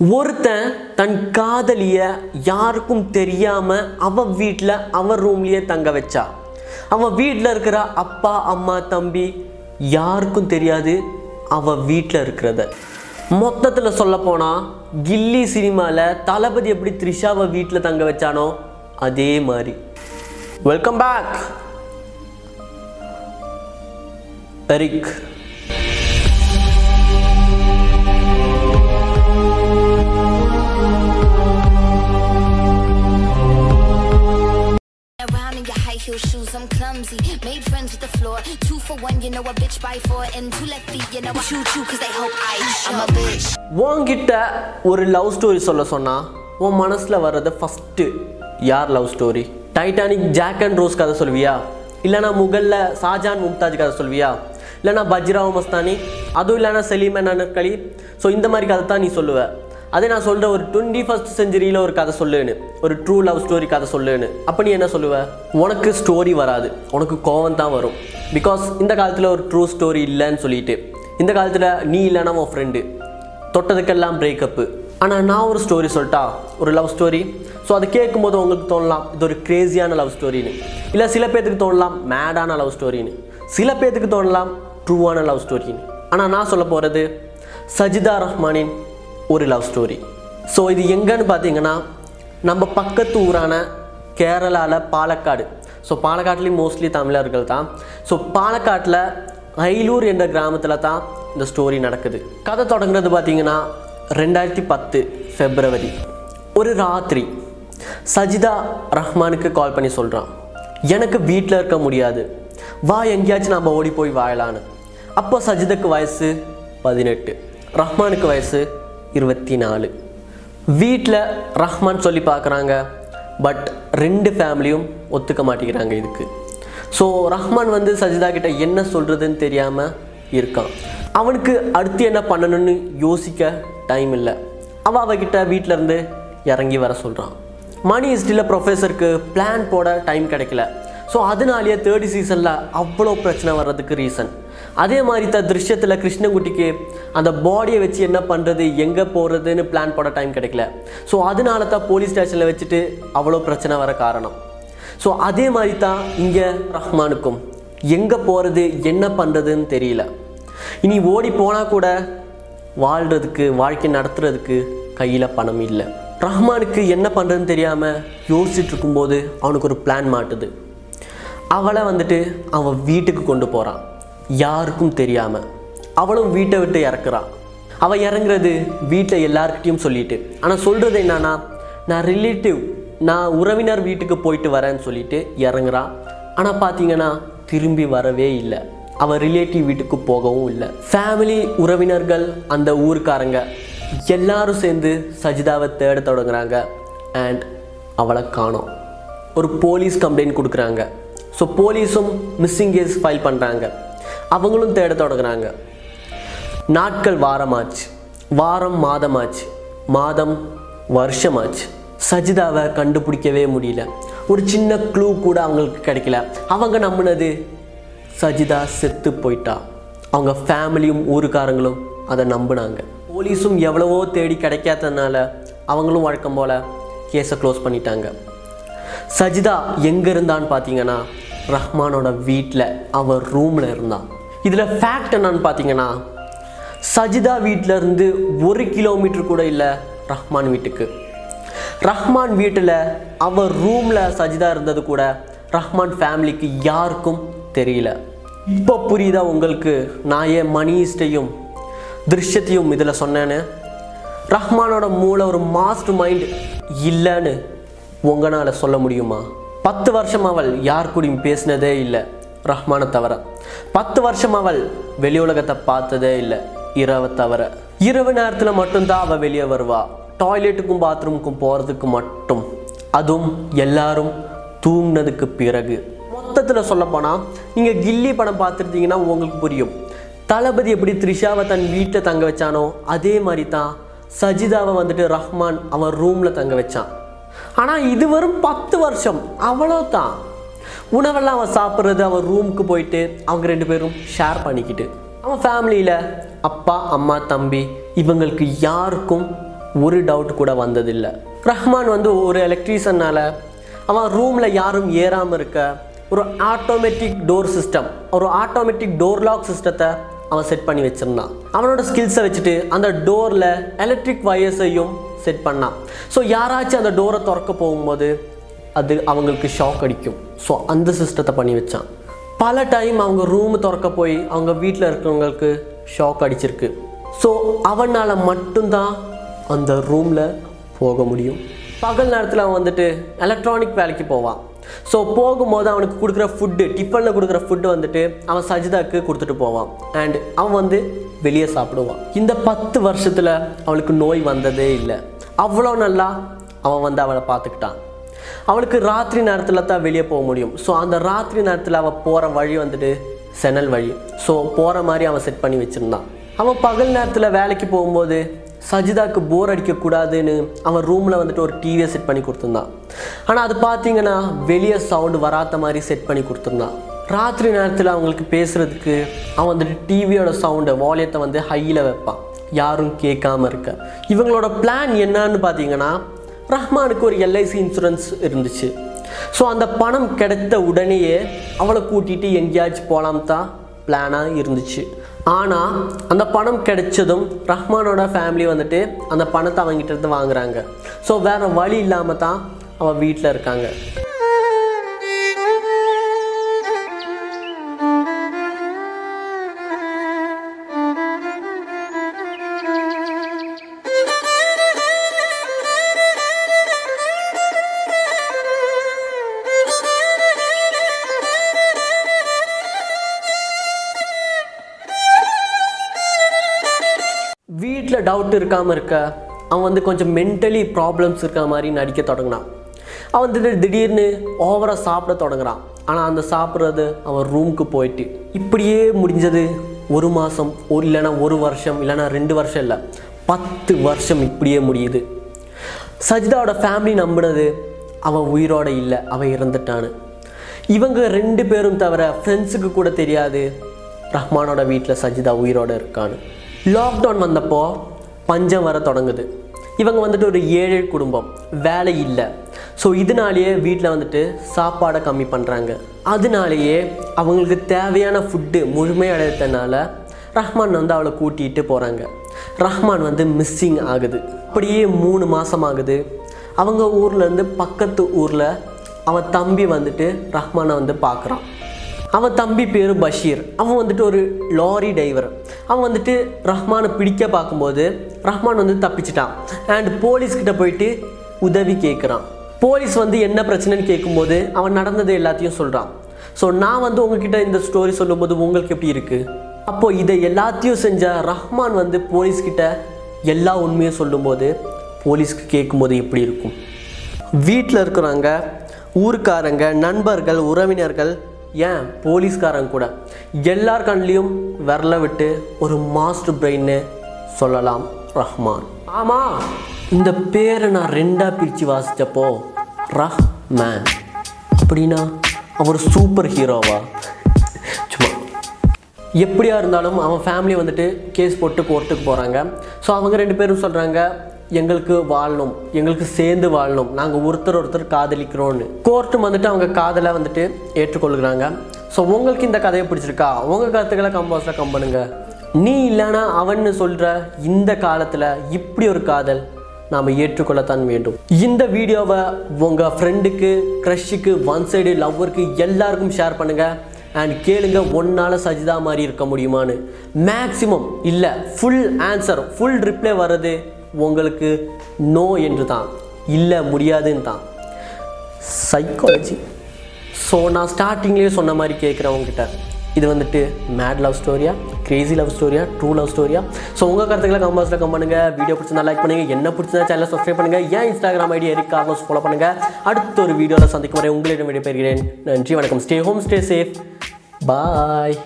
ஒருத்தன் தன் காதலிய யாருக்கும் தெரியாம அவன் வீட்டில் அவன் ரூம்லயே தங்க வச்சா. அவன் வீட்டில் இருக்கிற அப்பா அம்மா தம்பி யாருக்கும் தெரியாது அவன் வீட்டில் இருக்கிறத. மொத்தத்தில் சொல்ல போனால் கில்லி சினிமாவில் தளபதி எப்படி த்ரிஷாவை வீட்டில் தங்க வச்சானோ அதே மாதிரி. Welcome back Eric high heel shoes, I'm clumsy. Made friends with the floor. Two for one, you know a bitch buy four. And two left feet, you know I choo choo, cause they hope I I'm a bitch. உன்கிட்ட ஒரு love story சொல்ல சொன்னா உன் மனசில் வர்றது first யார் love story Titanic Jack and Rose கதை சொல்வியா இல்லைனா முகல்ல ஷாஜான் மும்தாஜ் கதை சொல்வியா இல்லைனா பஜ்ராவ் மஸ்தானி அதுவும் இல்லைனா சலீம் அண்ட் அனர்கலி ஸோ இந்த மாதிரி கதை தான் நீ சொல்லுவ அதே நான் சொல்கிற ஒரு டுவெண்ட்டி ஃபஸ்ட் செஞ்சுரியில் ஒரு கதை சொல்லுன்னு ஒரு ட்ரூ லவ் ஸ்டோரி கதை சொல்லுன்னு. அப்போ நீ என்ன சொல்லுவ? உனக்கு ஸ்டோரி வராது. உனக்கு கோவம் தான் வரும். பிகாஸ் இந்த காலத்தில் ஒரு ட்ரூ ஸ்டோரி இல்லைன்னு சொல்லிட்டு இந்த காலத்தில் நீ இல்லைனா உன் ஃப்ரெண்டு தொட்டதுக்கெல்லாம் பிரேக்கப்பு ஆனால் நான் ஒரு ஸ்டோரி சொல்லிட்டா ஒரு லவ் ஸ்டோரி ஸோ அதை கேட்கும்போது உங்களுக்கு தோணலாம் இது ஒரு க்ரேஸியான லவ் ஸ்டோரின்னு இல்லை சில பேர்த்துக்கு தோணலாம் மேடான லவ் ஸ்டோரின்னு சில பேர்த்துக்கு தோணலாம் ட்ரூவான லவ் ஸ்டோரின்னு ஆனால் நான் சொல்ல போகிறது சஜிதா ரஹ்மானின் ஒரு லவ் ஸ்டோரி ஸோ இது எங்கன்னு பார்த்தீங்கன்னா நம்ம பக்கத்து ஊரான கேரளாவில் பாலக்காடு. ஸோ பாலக்காட்லேயும் மோஸ்ட்லி தமிழர்கள் தான். ஸோ பாலக்காட்டில் ஐலூர் என்ற கிராமத்தில் தான் இந்த ஸ்டோரி நடக்குது. கதை தொடங்குறது பார்த்தீங்கன்னா ரெண்டாயிரத்தி பத்து ஃபெப்ரவரி ஒரு ராத்திரி சஜிதா ரஹ்மானுக்கு கால் பண்ணி சொல்கிறான் எனக்கு வீட்டில் இருக்க முடியாது. வா எங்கேயாச்சும் நம்ம ஓடி போய் வாழலான்னு அப்போ சஜிதாக்கு வயசு பதினெட்டு. ரஹ்மானுக்கு வயசு இருபத்தி நாலு. வீட்டில் ரஹ்மான் சொல்லி பார்க்குறாங்க பட் ரெண்டு ஃபேமிலியும் ஒத்துக்க மாட்டேங்கிறாங்க இதுக்கு. ஸோ ரஹ்மான் வந்து சஜிதா கிட்ட என்ன சொல்கிறதுன்னு தெரியாமல் இருக்கான். அவனுக்கு அடுத்து என்ன பண்ணணும்னு யோசிக்க டைம் இல்லை. அவள் அவகிட்ட வீட்டிலேருந்து இருந்து இறங்கி வர சொல்கிறான் மணி ஹிஸ்ட்ரியில் ப்ரொஃபஸருக்கு பிளான் போட டைம் கிடைக்கல. ஸோ அதனாலேயே தேர்டு சீசனில் அவ்வளோ பிரச்சனை வர்றதுக்கு ரீசன் அதே மாதிரி த திருஷ்யத்தில் கிருஷ்ணகுட்டிக்கு அந்த பாடியை வச்சு என்ன பண்ணுறது எங்கே போகிறதுன்னு பிளான் போட டைம் கிடைக்கல. ஸோ அதனால தான் போலீஸ் ஸ்டேஷனில் வச்சுட்டு அவ்வளோ பிரச்சனை வர காரணம். ஸோ அதே மாதிரி தான் இங்கே ரஹ்மானுக்கும். எங்கே போகிறது என்ன பண்ணுறதுன்னு தெரியல. இனி ஓடி போனால் கூட வாழ்கிறதுக்கு வாழ்க்கை நடத்துறதுக்கு கையில் பணம் இல்லை. ரஹ்மானுக்கு என்ன பண்ணுறதுன்னு தெரியாமல் யோசிச்சுட்டு இருக்கும்போது அவனுக்கு ஒரு பிளான் மாட்டுது. அவளை வந்துட்டு அவன் வீட்டுக்கு கொண்டு போகிறான் யாருக்கும் தெரியாமல் அவளும் வீட்டை விட்டு இறக்குறான் அவள் இறங்குறது வீட்டில் எல்லாருக்கிட்டையும் சொல்லிட்டு. ஆனால் சொல்கிறது என்னன்னா நான் ரிலேட்டிவ் நான் உறவினர் வீட்டுக்கு போயிட்டு வரேன்னு சொல்லிட்டு இறங்குறான் ஆனால் பார்த்தீங்கன்னா திரும்பி வரவே இல்லை. அவள் ரிலேட்டிவ் வீட்டுக்கு போகவும் இல்லை. ஃபேமிலி உறவினர்கள் அந்த ஊருக்காரங்க எல்லாரும் சேர்ந்து சஜிதாவை தேட தொடங்குறாங்க. அண்ட் அவளை காணோம். ஒரு போலீஸ் கம்ப்ளைண்ட் கொடுக்குறாங்க. ஸோ போலீஸும் மிஸ்ஸிங் கேஸ் ஃபைல் பண்ணுறாங்க அவங்களும் தேட தொடங்குறாங்க. நாட்கள் வாரமாச்சு. வாரம் மாதமாச்சு. மாதம் வருஷமாச்சு. சஜிதாவை கண்டுபிடிக்கவே முடியல. ஒரு சின்ன க்ளூ கூட அவங்களுக்கு கிடைக்கல. அவங்க நம்பினது சஜிதா செத்து போயிட்டா. அவங்க ஃபேமிலியும் ஊருக்காரங்களும் அதை நம்பினாங்க. போலீஸும் எவ்வளவோ தேடி கிடைக்காததுனால அவங்களும் வழக்கம் போல் கேஸை க்ளோஸ் பண்ணிட்டாங்க. சஜிதா எங்கே இருந்தான்னு பார்த்தீங்கன்னா ரஹ்மானோட வீட்டில் அவர் ரூமில் இருந்தான் இதில் ஃபேக்ட் என்னன்னு பார்த்தீங்கன்னா சஜிதா வீட்டில் இருந்து ஒரு கிலோமீட்டர் கூட இல்லை ரஹ்மான் வீட்டுக்கு. ரஹ்மான் வீட்டில் அவர் ரூமில் சஜிதா இருந்தது கூட ரஹ்மான் ஃபேமிலிக்கு யாருக்கும் தெரியல. இப்போ புரியுதா உங்களுக்கு? நான் ஏன் மணியிஸ்டையும் திருஷ்யத்தையும் இதில் சொன்னேன்னு? ரஹ்மானோட மூளை ஒரு மாஸ்டர் மைண்ட் இல்லைன்னு உங்களால் சொல்ல முடியுமா? பத்து வருஷம் அவள் யார் கூடயும் பேசினதே இல்லை. ரஹ்மானை தவிர. பத்து வருஷம் அவள் வெளி உலகத்தை பார்த்ததே இல்லை. இரவை தவிர. இரவு நேரத்தில் மட்டும்தான் அவள் வெளியே வருவா. டாய்லெட்டுக்கும் பாத்ரூமுக்கும் போகிறதுக்கு மட்டும். அதுவும் எல்லாரும் தூங்கினதுக்கு பிறகு. மொத்தத்தில் சொல்லப்போனால் நீங்கள் கில்லி படம் பார்த்துருந்தீங்கன்னா உங்களுக்கு புரியும். தளபதி எப்படி த்ரிஷாவை தன் வீட்டில் தங்க வச்சானோ அதே மாதிரி தான் சஜிதாவை வந்துட்டு ரஹ்மான் அவன் ரூமில் தங்க வச்சான். ஆனால் இது வெறும் பத்து வருஷம். அவ்வளோதான் உணவெல்லாம் அவன் சாப்பிட்றது அவன் ரூமுக்கு போயிட்டு அவங்க ரெண்டு பேரும் ஷேர் பண்ணிக்கிட்டு. அவன் ஃபேமிலியில் அப்பா அம்மா தம்பி இவங்களுக்கு யாருக்கும் ஒரு டவுட் கூட வந்ததில்லை. ரஹ்மான் வந்து ஒரு எலக்ட்ரீஷியனால் அவன் ரூமில் யாரும் ஏறாமல் இருக்க ஒரு ஆட்டோமேட்டிக் டோர் சிஸ்டம் ஒரு ஆட்டோமேட்டிக் டோர் லாக் சிஸ்டத்தை அவன் செட் பண்ணி வச்சிருந்தான். அவனோட ஸ்கில்ஸை வச்சுட்டு அந்த டோரில் எலக்ட்ரிக் வயர்ஸையும் செட் பண்ணான் ஸோ யாராச்சும் அந்த டோரை திறக்க போகும்போது அது அவங்களுக்கு ஷாக் அடிக்கும். ஸோ அந்த சிஸ்டத்தை பண்ணி வச்சான். பல டைம் அவங்க ரூம் திறக்க போய் அவங்க வீட்டில் இருக்கிறவங்களுக்கு ஷாக் அடிச்சிருக்கு. ஸோ அவனால் மட்டும்தான் அந்த ரூமில் போக முடியும். பகல் நேரத்தில் அவன் வந்துட்டு எலக்ட்ரானிக் வேலைக்கு போவான். ஸோ போகும்போது அவனுக்கு கொடுக்குற ஃபுட்டு டிஃபனில் கொடுக்குற ஃபுட்டு வந்துட்டு அவன் சஜிதாக்கு கொடுத்துட்டு போவான். அண்ட் அவன் வந்து வெளியே சாப்பிடுவான். இந்த பத்து வருஷத்தில் அவளுக்கு நோய் வந்ததே இல்லை. அவ்வளோ நல்லா அவன் வந்து அவளை பார்த்துக்கிட்டான். அவளுக்கு ராத்திரி நேரத்தில் தான் வெளியே போக முடியும். ஸோ அந்த ராத்திரி நேரத்தில் அவள் போகிற வழி வந்துட்டு செனல் வழி. ஸோ போகிற மாதிரி அவன் செட் பண்ணி வச்சுருந்தான். அவன் பகல் நேரத்தில் வேலைக்கு போகும்போது சஜிதாக்கு போர் அடிக்கக்கூடாதுன்னு அவன் ரூமில் வந்துட்டு ஒரு டிவியை செட் பண்ணி கொடுத்துருந்தான் ஆனால் அது பார்த்தீங்கன்னா வெளியே சவுண்டு வராத மாதிரி செட் பண்ணி கொடுத்துருந்தான் ராத்திரி நேரத்தில் அவங்களுக்கு பேசுகிறதுக்கு அவன் வந்துட்டு டிவியோட சவுண்டை வாலியத்தை வந்து ஹையில் வைப்பான். யாரும் கேட்காம இருக்க. இவங்களோட பிளான் என்னன்னு பார்த்தீங்கன்னா ரஹ்மானுக்கு ஒரு எல்ஐசி இன்சூரன்ஸ் இருந்துச்சு. ஸோ அந்த பணம் கிடைத்த உடனேயே அவளை கூட்டிகிட்டு எங்கேயாச்சும் போகலாம் தான் பிளானாக இருந்துச்சு. ஆனால் அந்த பணம் கிடைச்சதும் ரஹ்மானோட ஃபேமிலி வந்துட்டு அந்த பணத்தை அவங்ககிட்ட இருந்து வாங்குறாங்க. ஸோ வேறு வழி இல்லாமல் தான் அவள் வீட்டில் இருக்காங்க. வீட்டில் இருக்காமல் இருக்க அவன் வந்து கொஞ்சம் மென்டலி ப்ராப்ளம்ஸ் இருக்க மாதிரி நடிக்க தொடங்கினான். அவன் திடீர் திடீர்னு ஓவராக சாப்பிட தொடங்குறான். ஆனால் அந்த சாப்பிட்றது அவன் ரூமுக்கு போயிட்டு இப்படியே முடிஞ்சது ஒரு மாதம் ஒரு இல்லைன்னா ஒரு வருஷம் இல்லைன்னா ரெண்டு வருஷம் இல்லை பத்து வருஷம் இப்படியே முடியுது. சஜிதாவோட ஃபேமிலி நம்பினது அவன் உயிரோட இல்லை அவன் இறந்துட்டான்னு. இவங்க ரெண்டு பேரும் தவிர ஃப்ரெண்ட்ஸுக்கு கூட தெரியாது ரஹ்மானோட வீட்டில் சஜிதா உயிரோட இருக்கான்னு. லாக்டவுன் வந்தப்போ பஞ்சம் வர தொடங்குது. இவங்க வந்துட்டு ஒரு ஏழை குடும்பம். வேலை இல்லை. ஸோ இதனாலேயே வீட்டில் வந்துட்டு சாப்பாடை கம்மி பண்ணுறாங்க அதனாலேயே அவங்களுக்கு தேவையான ஃபுட்டு முழுமையடைத்தனால ரஹ்மான் வந்து அவளை கூட்டிகிட்டு போகிறாங்க ரஹ்மான் வந்து மிஸ்ஸிங் ஆகுது. அப்படியே மூணு மாதம் ஆகுது. அவங்க ஊர்லேருந்து பக்கத்து ஊரில் அவன் தம்பி வந்துட்டு ரஹ்மானை வந்து பார்க்குறான். அவன் தம்பி பேர் பஷீர். அவன் வந்துட்டு ஒரு லாரி டிரைவர் அவன் வந்துட்டு ரஹ்மானை பிடிக்க பார்க்கும்போது ரஹ்மான் வந்து தப்பிச்சிட்டான். அண்ட் போலீஸ்கிட்ட போயிட்டு உதவி கேட்குறான் போலீஸ் வந்து என்ன பிரச்சனைன்னு கேட்கும்போது அவன் நடந்தது எல்லாத்தையும் சொல்கிறான் ஸோ நான் வந்து உங்ககிட்ட இந்த ஸ்டோரி சொல்லும்போது உங்களுக்கு எப்படி இருக்குது அப்போது இதை எல்லாத்தையும் செஞ்ச ரஹ்மான் வந்து போலீஸ்கிட்ட எல்லா உண்மையும் சொல்லும்போது போலீஸ்க்கு கேட்கும்போது எப்படி இருக்கும்? வீட்டில் இருக்கிறவங்க ஊருக்காரங்க நண்பர்கள் உறவினர்கள் ஏன்? போலீஸ்காரங்க கூட. எல்லார் கண்லேயும் விரல விட்டு ஒரு மாஸ்டர் பிரெயின்னு சொல்லலாம் ரஹ்மான். ஆமாம் இந்த பேரை நான் ரெண்டாக பிரித்து வாசித்தப்போ ரஹ்மான். அப்படின்னா அவர் சூப்பர் ஹீரோவா சும்மா. எப்படியா இருந்தாலும் அவன் ஃபேமிலி வந்துட்டு கேஸ் போட்டு கோர்ட்டுக்கு போகிறாங்க ஸோ அவங்க ரெண்டு பேரும் சொல்கிறாங்க எங்களுக்கு வாழணும் எங்களுக்கு சேர்ந்து வாழணும். நாங்கள் ஒருத்தர் ஒருத்தர் காதலிக்கிறோன்னு கோர்ட்டு வந்துட்டு அவங்க காதலை வந்துட்டு ஏற்றுக்கொள்கிறாங்க. ஸோ உங்களுக்கு இந்த கதையை பிடிச்சிருக்கா? உங்கள் கருத்துக்களை கம்போஸில் கம்பனுங்க நீ இல்லைனா அவன்னு சொல்கிற இந்த காலத்தில் இப்படி ஒரு காதல் நாம் ஏற்றுக்கொள்ளத்தான் வேண்டும். இந்த வீடியோவை உங்கள் ஃப்ரெண்டுக்கு க்ரஷுக்கு ஒன் சைடு லவ்வருக்கு எல்லாருக்கும் ஷேர் பண்ணுங்கள் அண்ட் கேளுங்க ஒன்னால் சஜிதா மாதிரி இருக்க முடியுமான்னு. மேக்ஸிமம் இல்லை ஃபுல் ஆன்சர் ஃபுல் ரிப்ளை வர்றது உங்களுக்கு நோ என்று தான் இல்லை முடியாதுன்னு தான் சைக்காலஜி ஸோ நான் ஸ்டார்டிங்லேயே சொன்ன மாதிரி கேட்குறவங்ககிட்ட இது வந்துட்டு மேட் லவ் ஸ்டோரியா கிரேசி லவ் ஸ்டோரியா ட்ரூ லவ் ஸ்டோரியா ஸோ உங்கள் கருத்துக்களை கம்பாஸில் கம் பண்ணுங்கள் வீடியோ பிடிச்சிருந்தா லைக் பண்ணுங்கள் என்ன பிடிச்சிருந்தா சேனலை சப்ஸ்கிரைப் பண்ணுங்கள் ஏன் Instagram ID Eric Carlos follow பண்ணுங்க. அடுத்த ஒரு வீடியோவில் சந்திக்கும் வரை உங்களிடம் விடைபெறுகிறேன். நன்றி வணக்கம். Stay home stay safe bye